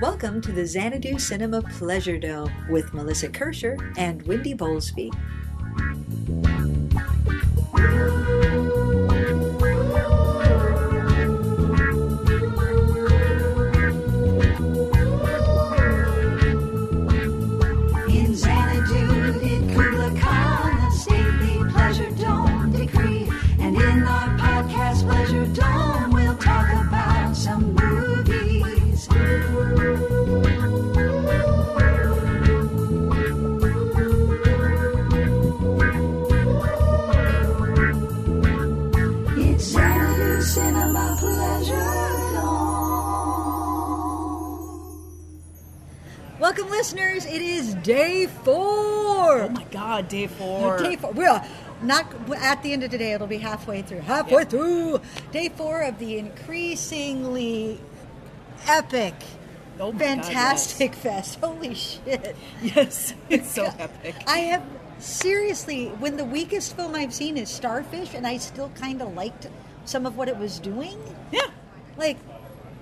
Welcome to the Xanadu Cinema Pleasure Dome with Melissa Kirscher and Wendy Bowlesby. Listeners. It is day four. Oh my God, day four. Uh, day four. We're not at the end of today. It'll be halfway through. Halfway Yeah. through. Day four of the increasingly epic, Oh my God, fantastic fest. Holy shit! Yes, it's so epic. I have seriously, when the weakest film I've seen is Starfish, and I still kind of liked some of what it was doing. Yeah, Like,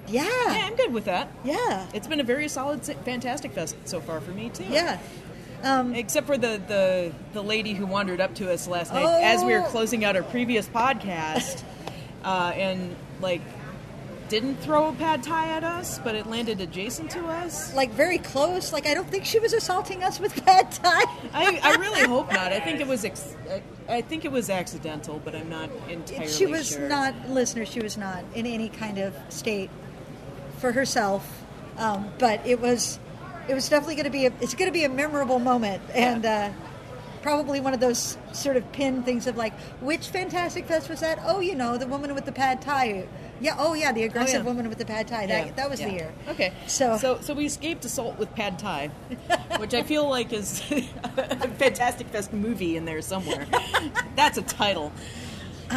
yeah, yeah, I'm good with that. yeah, It's been a very solid, fantastic fest so far for me too. yeah. Um, Except for the, the, the lady who wandered up to us last night as we were Oh. closing out our previous podcast, uh, and like didn't throw a pad thai at us, but it landed adjacent to us. like very close. Like I don't think she was assaulting us with bad time. I, I really hope not. I think it was ex- I, I think it was accidental, but I'm not entirely she was sure. not listener. She was not in any kind of state for herself. Um, but it was, it was definitely going to be. A, it's going to be a memorable moment, and uh, probably one of those sort of pin things of like, which Fantastic Fest was that? Oh, you know, the woman with the pad thai. Yeah. Oh, yeah, the aggressive yeah. woman with the pad thai. That Yeah, that was yeah. the year. Okay. So- so so we escaped assault with pad thai which I feel like is a Fantastic Fest movie in there somewhere. That's a title.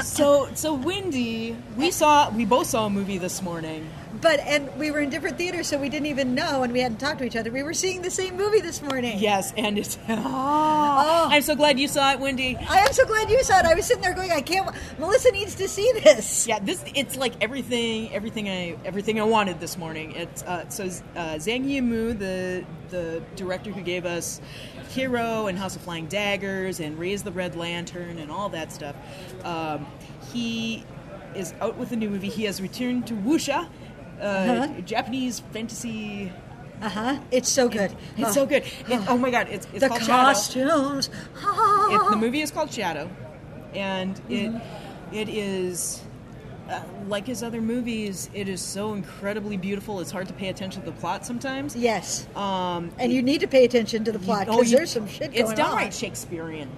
So so Wendy, we saw we both saw a movie this morning. But and we were in different theaters, so we didn't even know, and we hadn't talked to each other. We were seeing the same movie this morning. Yes, and it's oh, I'm so glad you saw it, Wendy. I am so glad you saw it. I was sitting there going, I can't. Melissa needs to see this. Yeah, this it's like everything, everything I everything I wanted this morning. It's uh, so uh, Zhang Yimou, the the director who gave us Hero and House of Flying Daggers and Raise the Red Lantern and all that stuff. Um, he is out with a new movie. He has returned to wuxia, uh, Uh-huh. Japanese fantasy. Uh huh. It's so good. It's Oh. so good. It- oh my god, it's, it's The called Shadow. costumes. It, the movie is called Shadow, and it Mm-hmm. it is uh, like his other movies. It is so incredibly beautiful. It's hard to pay attention to the plot sometimes. Yes. Um, And you need to pay attention to the plot oh, because you- there's some shit It's downright on. Shakespearean.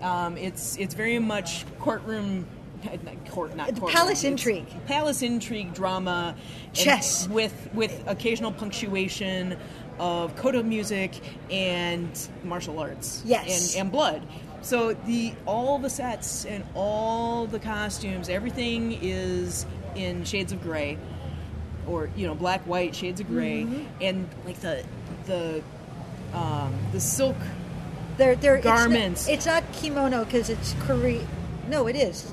Um, it's it's very much courtroom. Not court, not The palace It's intrigue. Palace intrigue drama. Chess. with with occasional punctuation of koto music and martial arts. Yes. and, and blood. So the all the sets and all the costumes, everything is in shades of gray, or you know black, white shades of gray, Mm-hmm. and like the the um, the silk. They're, they're, it's not- Garments. It's not, kimono because it's Korean. No, it is.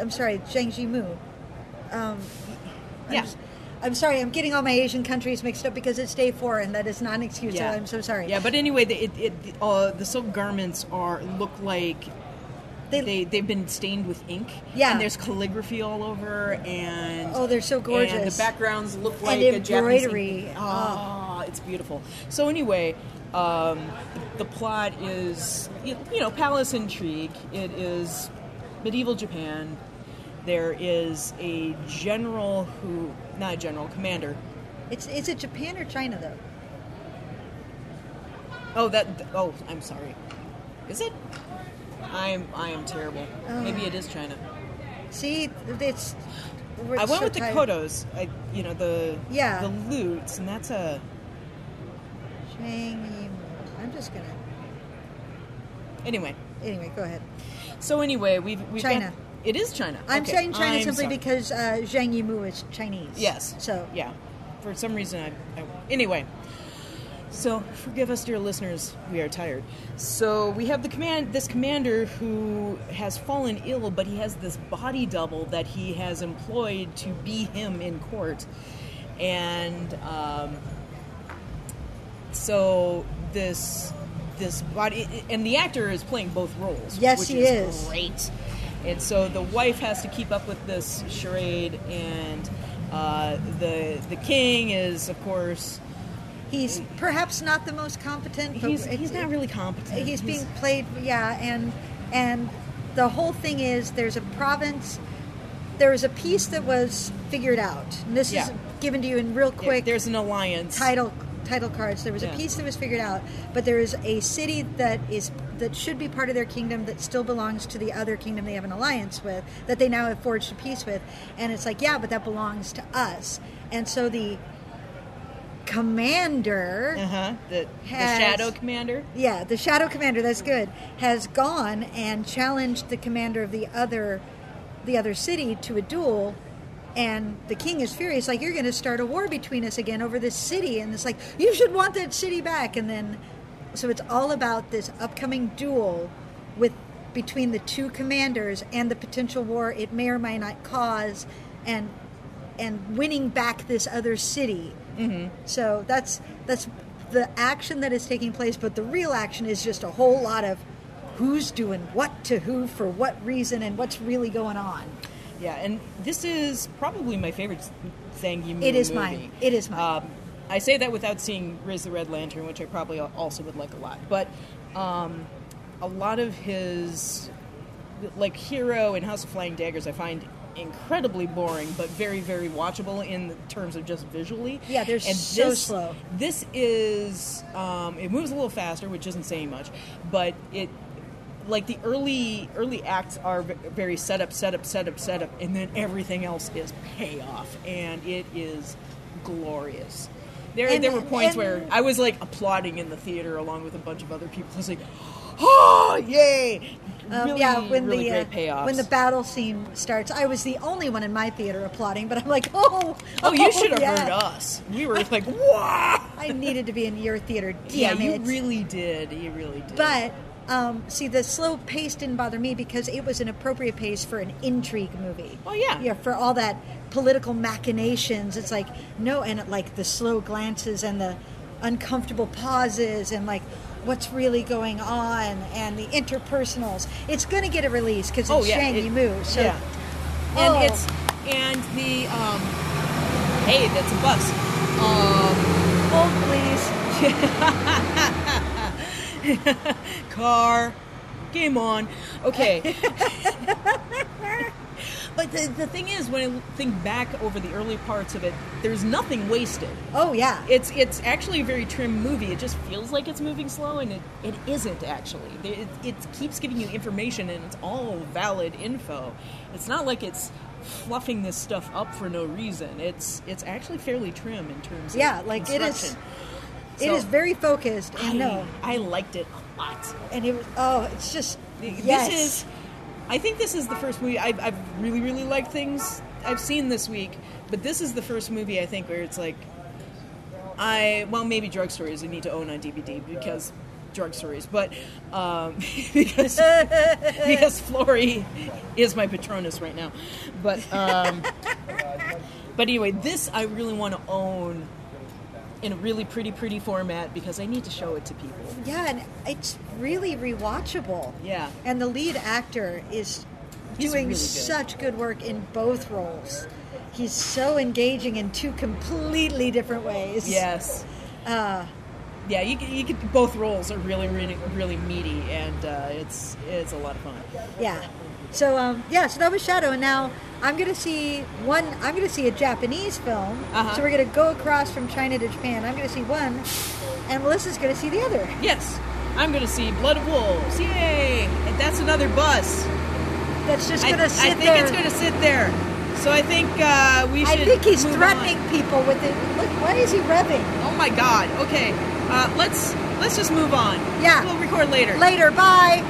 I'm sorry, Zhang Yimou. Um, I'm, Yeah. I'm sorry, I'm getting all my Asian countries mixed up because it's day four, and that is not an excuse. Yeah, So I'm so sorry. Yeah, but anyway, the, it, it, uh, the silk garments are look like They- they, they have been stained with ink. Yeah. and there's calligraphy all over, and Oh, they're so gorgeous. And the backgrounds look like And a embroidery. ink- Oh, it's beautiful. So anyway, um, the, the plot is you know palace intrigue. It is medieval Japan. There is a general who, not a general, commander. It's is it Japan or China though? Oh, that. Oh, I'm sorry. Is it? I'm. I am terrible. Oh. Maybe it is China. See, it's. I went so with the kotos. I, you know the Yeah. the lutes, and that's a. Yimou. I'm just gonna. Anyway, Anyway, go ahead. so anyway, we've we've China. It is China. I'm Okay, saying China I'm simply sorry. because uh, Zhang Yimou is Chinese. Yes. So yeah, for some reason I, I anyway. So forgive us, dear listeners. We are tired. So we have the command, this commander who has fallen ill, but he has this body double that he has employed to be him in court. and um, so this this body and the actor is playing both roles. Yes, which he is, is. great. And so the wife has to keep up with this charade, and uh, the the king is, of course, He's perhaps not the most competent. but he's he's not really competent. He's being played, yeah, and and the whole thing is there's a province. There was a piece that was figured out. And this Yeah. is given to you in real quick. There's an alliance. title title cards. There was Yeah. a piece that was figured out, but there is a city that is that should be part of their kingdom that still belongs to the other kingdom they have an alliance with that they now have forged a peace with, and it's like yeah, but that belongs to us, and so the commander. Uh huh. The, the shadow commander. Yeah, the Shadow Commander, that's good, has gone and challenged the commander of the other the other city to a duel and the king is furious like you're going to start a war between us again over this city. And it's like you should want that city back. And then so it's all about this upcoming duel with between the two commanders and the potential war it may or may not cause and and winning back this other city. Mm-hmm. so that's that's the action that is taking place but the real action is just a whole lot of who's doing what to who for what reason and what's really going on Yeah, and this is probably my favorite Zhang Yimou It is movie. mine. It is mine. Um, I say that without seeing Raise the Red Lantern, which I probably also would like a lot. But um, a lot of his, like Hero and House of Flying Daggers, I find incredibly boring, but very, very watchable in terms of just visually. Yeah, they're and so this, slow. This is um, it moves a little faster, which isn't saying much, but it like the early early acts are very setup, setup, setup, setup, and then everything else is payoff, and it is glorious. There, And- there were points and- where I was like applauding in the theater along with a bunch of other people. I was like, "Oh, yay!" Um, really, yeah, when really the great uh, when the battle scene starts, I was the only one in my theater applauding, but I'm like, oh, oh, you should have yeah. heard us. We were like, "Wow!" I needed to be in your theater. Yeah, Damn you it. really did. You really did. But um, see, the slow pace didn't bother me because it was an appropriate pace for an intrigue movie. Oh, yeah. yeah, for all that political machinations. It's like no, and like the slow glances and the uncomfortable pauses and like what's really going on and the interpersonals. It's going to get a release because it's oh yeah, Shang it-. So yeah, and Oh. it's and the um, hey, that's a bus. Um, hold please. car, game on. Okay. but the, the thing is, when I think back over the early parts of it, there's nothing wasted. Oh yeah. It's it's actually a very trim movie. It just feels like it's moving slow, and it, it isn't actually. It, it keeps giving you information, and it's all valid info. It's not like it's fluffing this stuff up for no reason. It's it's actually fairly trim in terms Yeah, of like it is- it is very focused I, know. I liked it a lot. and it was oh, it's just This yes. is, I think this is the first movie I've, I've really, really liked things I've seen this week, but this is the first movie I think where it's like, I, well, maybe drug stories I need to own on DVD because drug stories, but um, because because Flory is my patronus right now, but um, but anyway, this I really want to own in a really pretty, pretty format because I need to show it to people. Yeah, and it's really rewatchable. Yeah. And the lead actor is He's doing really good. such good work in both roles. He's so engaging in two completely different ways. Yes. Uh, Yeah, you, can- you can, both roles are really, really, really meaty, and uh, it's it's a lot of fun. yeah. So um, yeah, so that was Shadow, and now I'm gonna see one. I'm gonna see a Japanese film. Uh-huh. So we're gonna go across from China to Japan. I'm gonna see one, and Melissa's gonna see the other. Yes, I'm to see Blood of Wolves. Yay! And that's another bus. That's just gonna I sit there. I think there. it's to sit there. So I think uh, we should. I think he's threatening on. people with it. Look, why is he revving? Oh my God! Okay, uh, let's let's just move on. Yeah. we'll record later. Later, bye.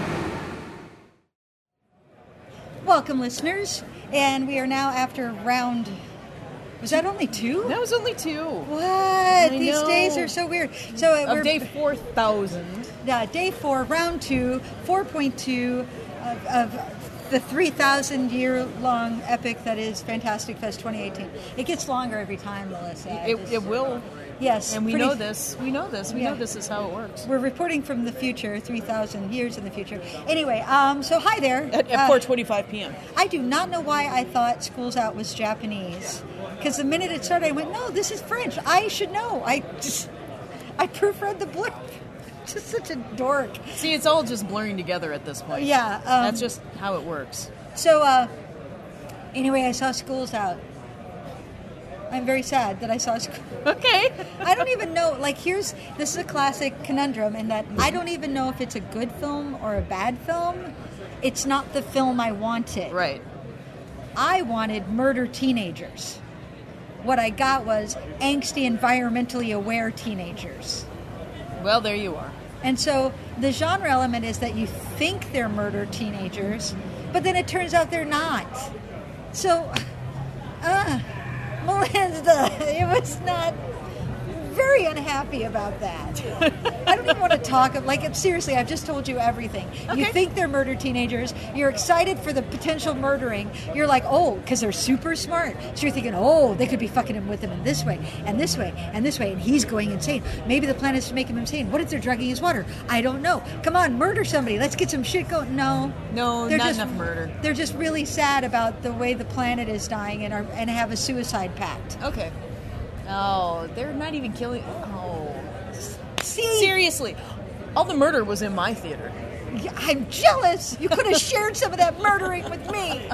Welcome, listeners. And we are now after round. Was that only two? That was only two What? These know. days are so weird. So uh, we're of day four thousand. uh, day four, round two, 4.2 of, of the 3,000 year long epic that is Fantastic Fest 2018. It gets longer every time, Melissa. It, just- it will, yes. and we know this. We know this. We Yeah. know this is how it works. We're reporting from the future, 3,000 years in the future. Anyway, um, so hi there. At, Uh, at 4:25 p.m. I do not know why I thought Schools Out was Japanese. Because the minute it started, I went, no, this is French. I should know. I just, I proofread the blurb. Just such a dork. See, it's all just blurring together at this point. Yeah, um, that's just how it works. So, uh, anyway, I saw Schools Out. I'm very sad that I saw Schools Okay. I don't even know. Like, here's this is a classic conundrum in that I don't even know if it's a good film or a bad film. It's not the film I wanted. Right. I wanted murder teenagers. What I got was angsty, environmentally aware teenagers. Well, there you are. And so the genre element is that you think they're murder teenagers, but then it turns out they're not. So, uh, Melinda, it was not very unhappy about that. I don't even want to talk. Like, seriously, I've just told you everything. You think they're murder teenagers. You're excited for the potential murdering. You're like, oh, because they're super smart. So you're thinking, oh, they could be fucking him with him in this way, and this way, and this way, and he's going insane. Maybe the plan is to make him insane. What if they're drugging his water? I don't know. Come on, murder somebody. Let's get some shit going. No. No, They're not just- enough murder. They're just really sad about the way the planet is dying and, are, and have a suicide pact. Okay. Oh, they're not even killing. Oh. See, Seriously, all the murder was in my theater. I'm jealous. You could have shared some of that murdering with me.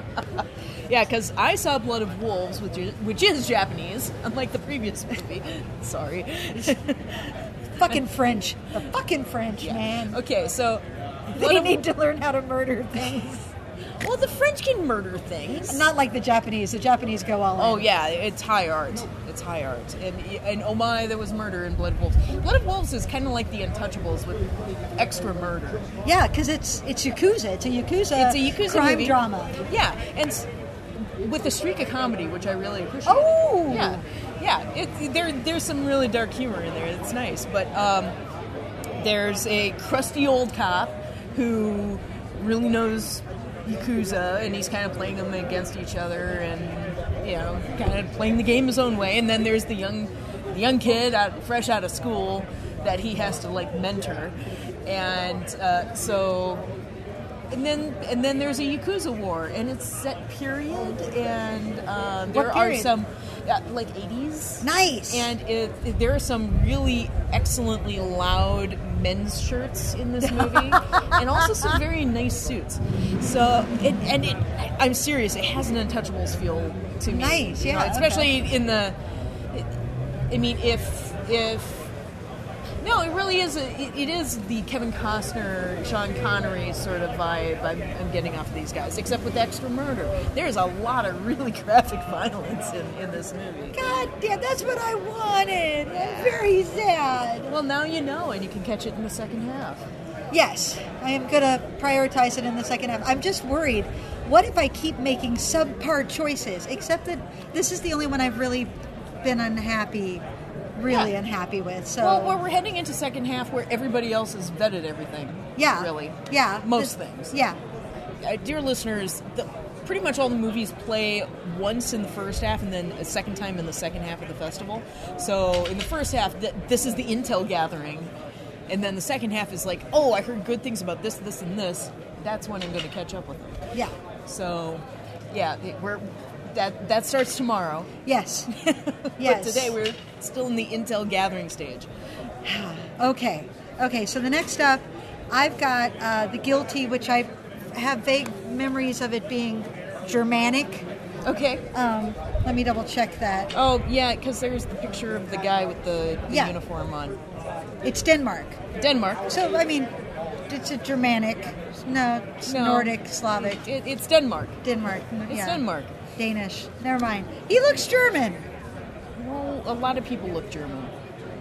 Yeah, because I saw Blood of Wolves, which is, which is Japanese, unlike the previous movie. Sorry. fucking French. The fucking French, man. Okay, so. Blood They need to learn how to murder things. well, the French can murder things. Not like the Japanese. The Japanese go all oh, in. Oh yeah, it's high art. It's high art, and and oh my, there was murder in Blood of Wolves. Blood of Wolves is kind of like the Untouchables with extra murder. Yeah, because it's it's yakuza. It's a yakuza. It's a yakuza crime movie. drama. Yeah, and with a streak of comedy, which I really appreciate. Oh! yeah, yeah. It, there, there's some really dark humor in there. It's nice, but um, there's a crusty old cop who really knows yakuza, and he's kind of playing them against each other, and you know, kind of playing the game his own way. And then there's the young, the young kid out, fresh out of school that he has to like mentor, and uh, so and then and then there's a Yakuza war, and it's set period, and um, there are some uh, like 80s. Nice. And it, it- there are some really excellently loud men's shirts in this movie, and also some very nice suits. So, it, and it, I'm serious, it has an Untouchables feel to me. Nice, you know, yeah, especially in the. I mean, if if no, it really is. A, it, it is the Kevin Costner, Sean Connery sort of vibe I'm, I'm getting off of these guys, except with extra murder. There's a lot of really graphic violence in, in this movie. God damn, that's what I wanted. I'm very sad. Well, now you know, and you can catch it in the second half. Yes, I am going to prioritize it in the second half. I'm just worried. What if I keep making subpar choices? Except that this is the only one I've really been unhappy, really Yeah. unhappy with. So Well, well, we're heading into second half where everybody else has vetted everything. yeah, really. yeah, most This- things. Yeah, uh, dear listeners, the, pretty much all the movies play once in the first half and then a second time in the second half of the festival. So in the first half, th- this is the intel gathering, and then the second half is like, oh, I heard good things about this, this, and this. That's when I'm going to catch up with them. yeah, So, yeah, we're that that starts tomorrow. yes, But yes. today we're still in the intel gathering stage. Okay, okay. So the next up, I've got uh, the guilty, which I have vague memories of it being Germanic. Okay. Um, let me double check that. Oh yeah, because there's the picture of the guy with the, the Yeah. uniform on. It's Denmark. Denmark. So I mean, it's a Germanic. No, it's No. Nordic, Slavic, It, it's Denmark. Denmark. It's yeah. Denmark. Danish. Never mind. He looks German. Well, a lot of people look German.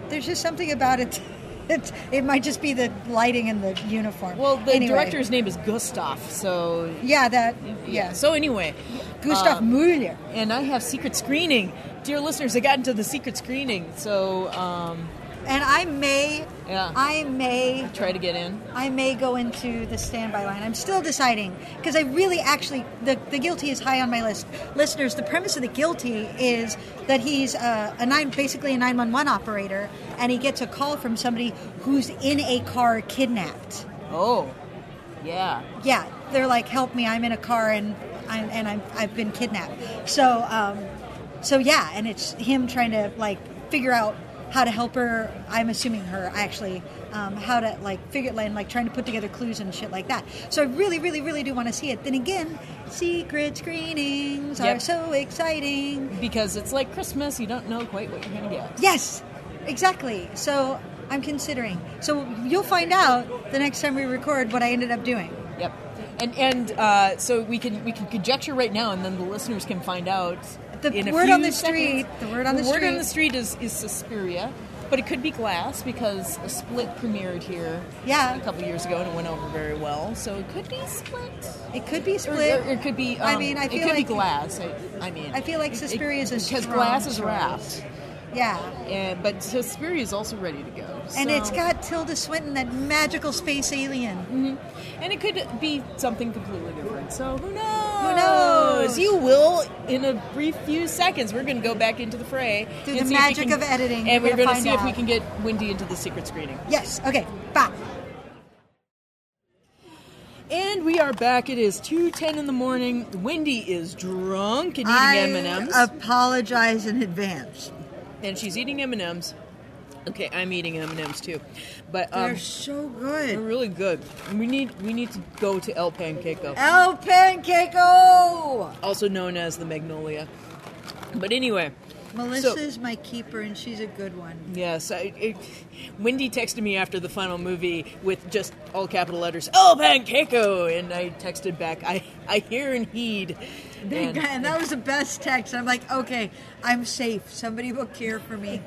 There's just something about it. It, it might just be the lighting and the uniform. Well, the Anyway. director's name is Gustav, so Yeah, that. Yeah. So anyway, Gustav uh, Möller. and I have secret screening, dear listeners. I got into the secret screening, so um, and I may, Yeah. I may, Try to get in. I may go into the standby line. I'm still deciding because I really actually the the guilty is high on my list. Listeners, the premise of the guilty is that he's uh, a nine, basically a nine one one operator, and he gets a call from somebody who's in a car kidnapped. Oh, yeah. yeah, they're like, "Help me! I'm in a car and I'm and I'm I've been kidnapped." So, um, so yeah, and it's him trying to like figure out how to help her. I'm assuming her actually, um, how to like figure it and like trying to put together clues and shit like that. So I really, really, really do want to see it. Then again, secret screenings are so exciting. Because it's like Christmas, you don't know quite what you're going to get. Yes, exactly. So I'm considering. So you'll find out the next time we record what I ended up doing. Yep. And and uh, so we can we can conjecture right now, and then the listeners can find out. The word on the seconds. street- the word on the word on street. the street is is Suspiria, but it could be Glass because a Split premiered here. Yeah. a couple years ago, and it went over very well. So it could be Split. It could be split. or it could be. Um, I mean, I it feel could like- be Glass. I, I mean, I feel like it- Suspiria is a because Glass is wrapped, Yeah. and but Suspiria is also ready to go. And it's got Tilda Swinton, that magical space alien. And it could be something completely different. So who knows? Who oh. knows? You will in a brief few seconds. We're going to go back into the fray Through the see if we magic can- of editing, and we're going to see if we can get Wendy into the secret screening. Yes. Okay. Bye. And we are back. It is two ten in the morning. Wendy is drunk and eating M and M's. apologize in advance. and she's eating M and M's. Okay, I'm eating M and M's too, but um, They're so good. they're really good. We need we need to go to El Panqueco. El Pancakeo! also known as the Magnolia. But anyway, Melissa's my keeper, and she's a good one. yes, I, it, Wendy texted me after the final movie with just all capital letters, "Oh, Panqueco," and I texted back, "I I hear and heed." And, and that was the best text. I'm like, okay, I'm safe. Somebody will care for me.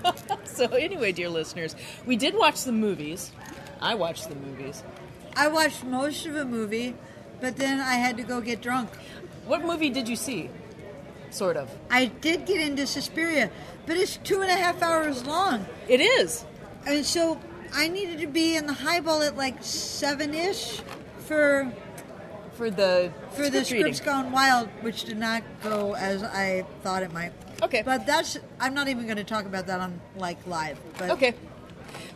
so anyway, dear listeners, we did watch the movies. I watched the movies. I watched most of a movie, but then I had to go get drunk. What movie did you see? Sort of. I did get into Suspiria, but it's two and a half hours long. It is. And so I needed to be in the highball at like seven ish for For the for the scripts gone wild, which did not go as I thought it might. Okay. But that's I'm not even going to talk about that on like live. But Okay.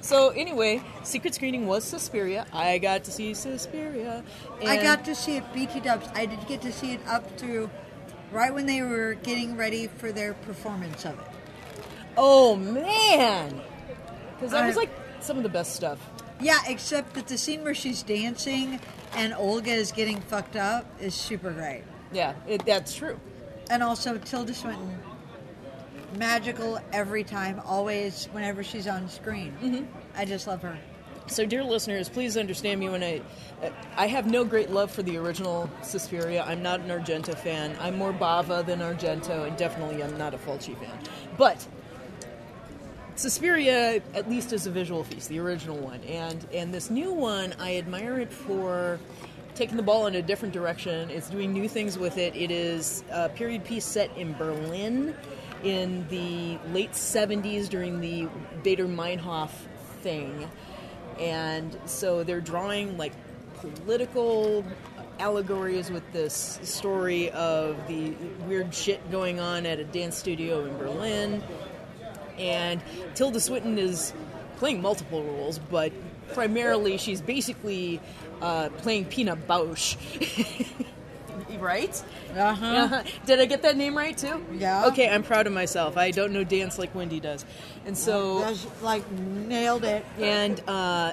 So anyway, secret screening was Suspiria. I got to see Suspiria. I got to see it BT Dubs. I did get to see it up through right when they were getting ready for their performance of it. Oh man, because that was like some of the best stuff. Yeah, except that the scene where she's dancing and Olga is getting fucked up is super great. Yeah, it, that's true. And also Tilda Swinton, magical every time, always whenever she's on screen. Mm-hmm. I just love her. So, dear listeners, please understand me when I, I have no great love for the original Suspiria. I'm not an Argento fan. I'm more Bava than Argento, and definitely I'm not a Fulci fan. But Suspiria, at least, is a visual feast, the original one, and and this new one, I admire it for taking the ball in a different direction. It's doing new things with it. It is a period piece set in Berlin in the late 70s during the Baader Meinhof thing, and so they're drawing like political allegories with this story of the weird shit going on at a dance studio in Berlin and Tilda Swinton is playing multiple roles, but primarily she's basically uh, playing Pina Bausch. right? Uh-huh. Uh-huh. Did I get that name right too? Yeah. Okay, I'm proud of myself. I don't know dance like Wendy does, and so That's like nailed it. and uh,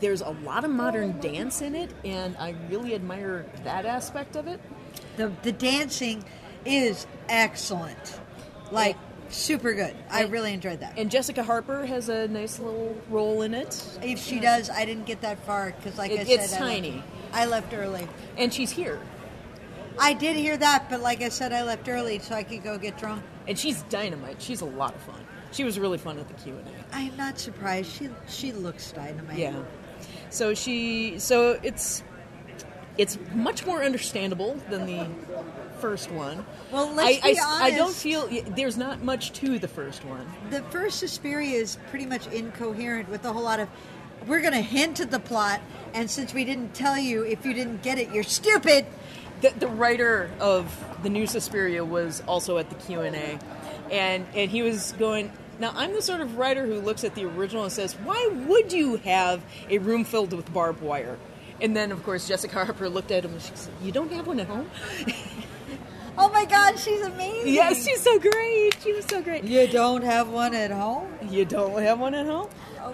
there's a lot of modern dance in it, and I really admire that aspect of it. The the dancing is excellent. Like super good. I And- really enjoyed that. And Jessica Harper has a nice little role in it, if she does, I didn't get that far because, like I said, it's I left- tiny. I left early. and she's here. I did hear that, but like I said, I left early so I could go get drunk. and she's dynamite. She's a lot of fun. She was really fun at the Q and A. I'm not surprised. She she looks dynamite. Yeah. So she, so it's it's much more understandable than the first. one. Well, let's I, be I, I don't feel there's not much to the first one. The first Suspiria is pretty much incoherent with a whole lot of. We're going to hint at the plot, and since we didn't tell you, if you didn't get it, you're stupid. The, the writer of the new Suspiria was also at the Q and A, and and he was going. Now I'm the sort of writer who looks at the original and says, "Why would you have a room filled with barbed wire?" And then, of course, Jessica Harper looked at him and she said, "You don't have one at home?" Oh my God, she's amazing. yes, she's so great. She was so great. You don't have one at home? You don't have one at home? Oh,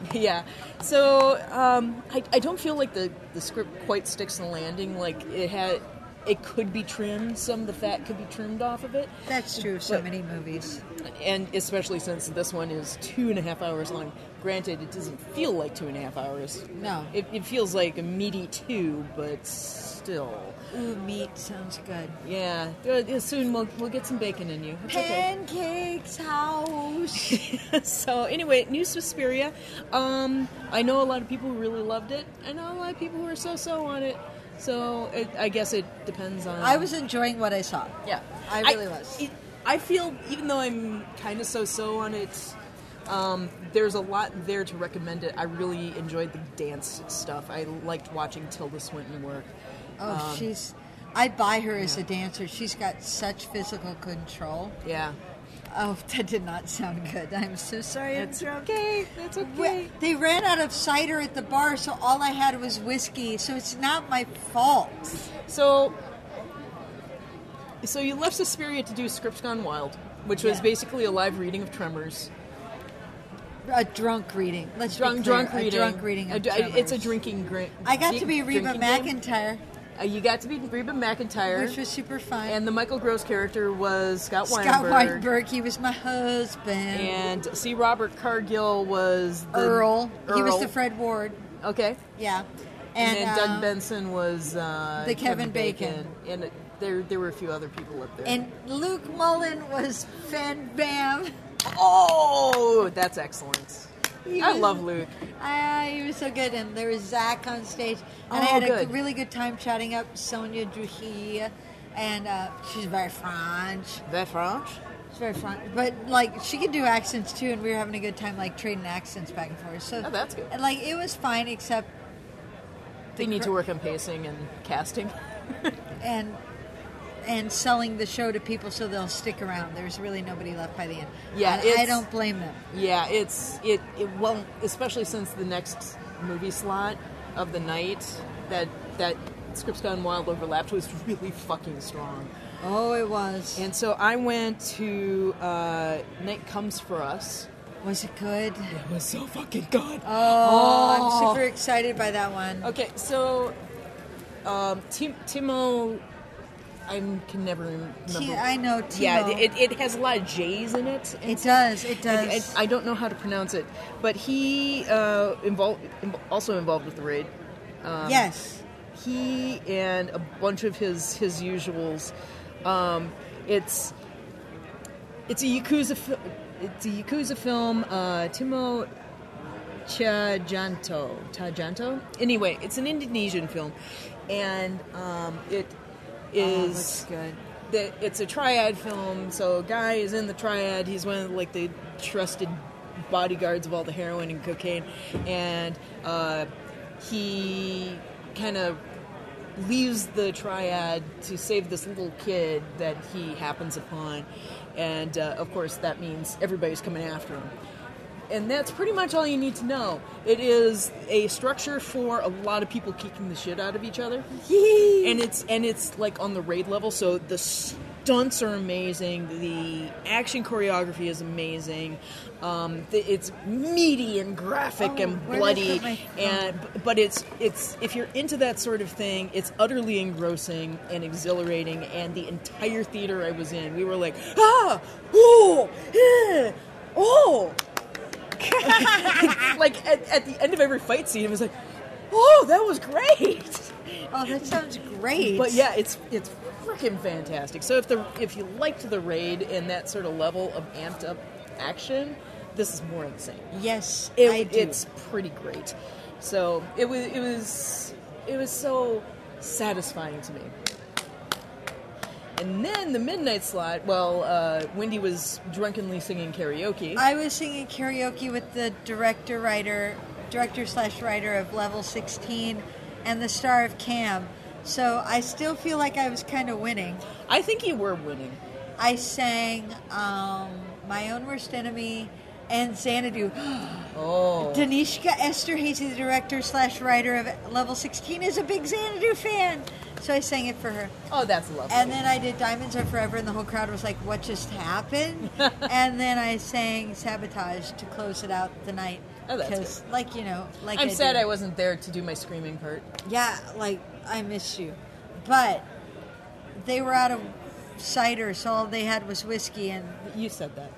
Yeah. So um, I, I don't feel like the, the script quite sticks the landing. Like it had, it could be trimmed. Some of the fat could be trimmed off of it. that's true of so many movies. and especially since this one is two and a half hours long. Granted, it doesn't feel like two and a half hours. No. It, it feels like a meaty two, but still. Ooh, meat sounds good. Yeah. Soon we'll, we'll get some bacon in you. It's okay. Pancakes house. so anyway, new Suspiria. Um, I know a lot of people who really loved it. I know a lot of people who are so-so on it. So it, I guess it depends on. I was enjoying what I saw. Yeah, I really was. it- I feel even though I'm kind of so-so on it, um, there's a lot there to recommend it. I really enjoyed the dance stuff. I liked watching Tilda Swinton work. Oh, um, she's. I'd buy her as a dancer. She's got such physical control. Yeah, Oh, that did not sound good. I'm so sorry. I it's interrupted. okay. That's okay. Well, They ran out of cider at the bar, so all I had was whiskey. So it's not my fault. So, so you left Suspiria to do Scripts Gone Wild, which was Yeah. basically a live reading of Tremors. A drunk reading. Let's Drunk, drunk reading. A drunk reading. A it's a drinking. Gr- I got to be Reba drinking game. Uh, you got to be Reba McEntire, which was super fun. and the Michael Gross character was Scott, Weinberg. Scott Weinberg. He was my husband. And C. Robert Cargill was the Earl, he was the Fred Ward. Okay. Yeah, And, and, then Doug uh, Benson was uh, the Kevin Bacon. and it, there there were a few other people up there. And Luke Mullen was Fan Bam. oh, that's excellent. He I was- love Luke. Ah, he was so good. And there was Zach on stage. And I Oh, had a good. good- really good time chatting up Sonia Druhi. And uh, she's very French. Very French? She's very French. But, like, she could do accents, too. And we were having a good time, like, trading accents back and forth. So, Oh, that's good. And, like, it was fine, except... They the need cr- to work on pacing and casting. And... And selling the show to people so they'll stick around. There's really nobody left by the end. Yeah, And I don't blame them. Yeah, it's it it won't especially since the next movie slot of the night that that Scripts Gone Wild overlapped was really fucking strong. Oh, it was. And so I went to uh, Night Comes for Us. was it good? It was so fucking good. Oh, I'm super excited by that one. Okay, so um, Tim, Timo, I can never remember. T- I know Timo. Yeah, it, it has a lot of J's in it. It does. It does. I, I don't know how to pronounce it, but he uh, involved also involved with the raid. Um, yes. he and a bunch of his his usuals. Um, it's it's a yakuza. fi- It's a yakuza film. Uh, Timo Tjahjanto. Tjahjanto. Anyway, it's an Indonesian film, and um, it is looks good. that it's a triad film. So a guy is in the triad. He's one of like the trusted bodyguards of all the heroin and cocaine, and uh, he kind of leaves the triad to save this little kid that he happens upon, and uh, of course that means everybody's coming after him. And that's pretty much all you need to know. It is a structure for a lot of people kicking the shit out of each other. And it's and it's like on the raid level so the stunts are amazing. The action choreography is amazing. Um, the, it's meaty and graphic Oh, and where did I bloody and but it's it's if you're into that sort of thing it's utterly engrossing and exhilarating and the entire theater i was in we were like ah! Oh eh, oh like at, at the end of every fight scene it was like oh that was great Oh, that sounds great. but yeah, it's it's freaking fantastic. So if the if you liked the raid and that sort of level of amped up action, this is more of the same. Yes, It, I do. It's pretty great. So it was it was it was so satisfying to me. And then the midnight slot, well, uh, Wendy was drunkenly singing karaoke. I was singing karaoke with the director writer, director slash writer of Level 16, and the star of Cam. So I still feel like I was kind of winning. I think you were winning. I sang um, My Own Worst Enemy and Xanadu. Oh. Danishka Esterhazy, the director slash writer of Level 16, is a big Xanadu fan. So I sang it for her. Oh, that's lovely. And then I did Diamonds Are Forever, and the whole crowd was like, What just happened? and then I sang Sabotage to close it out the night. Oh, that's Because, like, you know, like I'm I sad do. I wasn't there to do my screaming part. Yeah, like, I miss you. But they were out of cider, so all they had was whiskey. And You said that.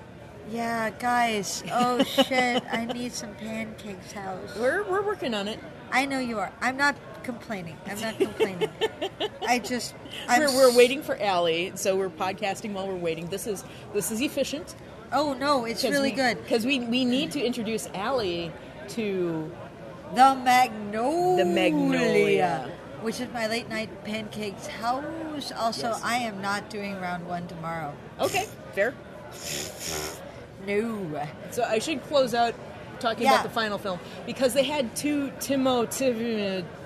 yeah, guys, oh shit, I need some pancakes, house. We're, we're working on it. I know you are. I'm not complaining. I'm not complaining. I just. We're, we're waiting for Allie, so we're podcasting while we're waiting. This is this is efficient. Oh no, it's really good. because we we need to introduce Allie to The Magnolia. The Magnolia. Which is my late night pancakes house. Also, Yes. I am not doing round one tomorrow. okay fair. No. So I should close out talking Yeah. about the final film because they had two Timo Tiv,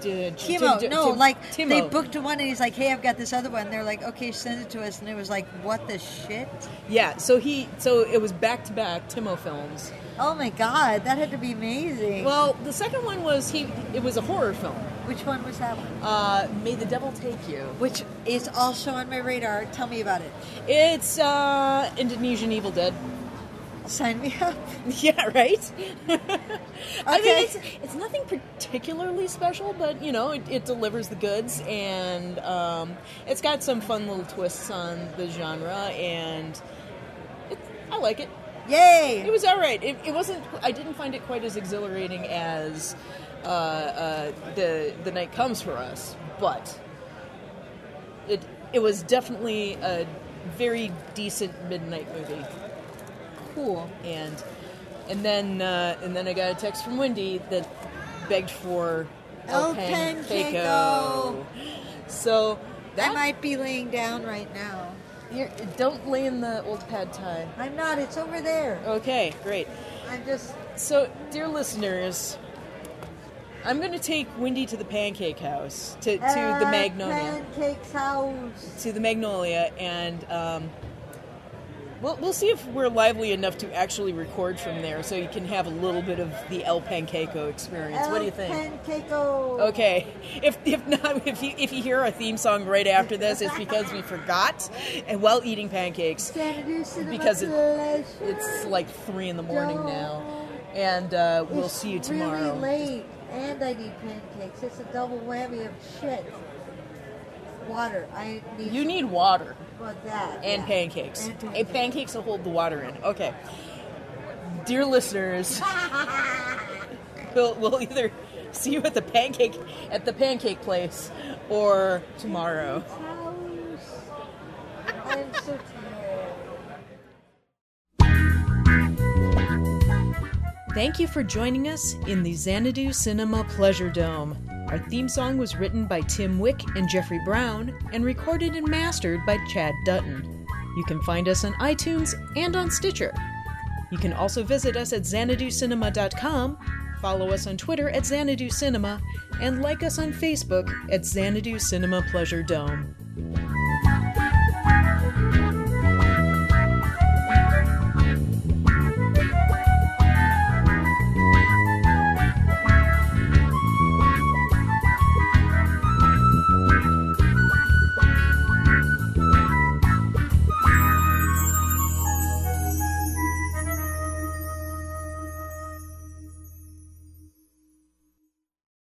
Timo, no, like Timo. they booked one and he's like, hey, I've got this other one. They're like, okay, send it to us. And it was like, what the shit? Yeah, so he so it was back to back Timo films. Oh my god, that had to be amazing. Well, the second one was he it was a horror film. Which one was that one? Uh, May the Devil Take You. Which is also on my radar. Tell me about it. It's uh, Indonesian Evil Dead. Sign me up. Yeah, right. I mean, it's it's nothing particularly special, but you know, it, it delivers the goods, and um, it's got some fun little twists on the genre, and it, I like it. Yay! It was all right. It, it wasn't. I didn't find it quite as exhilarating as uh, uh, the the night comes for us, but it it was definitely a very decent midnight movie cool. and and then uh, and then I got a text from Wendy that begged for El Panqueco. So that I might be laying down right now. Don't lay in the old pad thai. I'm not. It's over there. Okay, great. I'm just. So, dear listeners, I'm going to take Wendy to the Pancake House to, to the Uh, Magnolia. Pancakes house. to the Magnolia, and um, we'll, we'll see if we're lively enough to actually record from there, so you can have a little bit of the El Panqueco experience. what do you think? Okay, if if not, if you if you hear our theme song right after this, it's because we forgot, and while eating pancakes, because it, it's like three in the morning now, and uh, we'll see you tomorrow. Really late, and I need pancakes. It's a double whammy of shit. Water. I need. You need water well, that and yeah. pancakes. And pancakes. pancakes will hold the water in. Okay, dear listeners. We'll, we'll either see you at the pancake at the pancake place or tomorrow. House. I'm so tired. Thank you for joining us in the Xanadu Cinema Pleasure Dome. Our theme song was written by Tim Wick and Jeffrey Brown and recorded and mastered by Chad Dutton. You can find us on iTunes and on Stitcher. You can also visit us at xanaducinema.com, follow us on Twitter at xanaducinema, and like us on Facebook at Xanadu Cinema Pleasure Dome.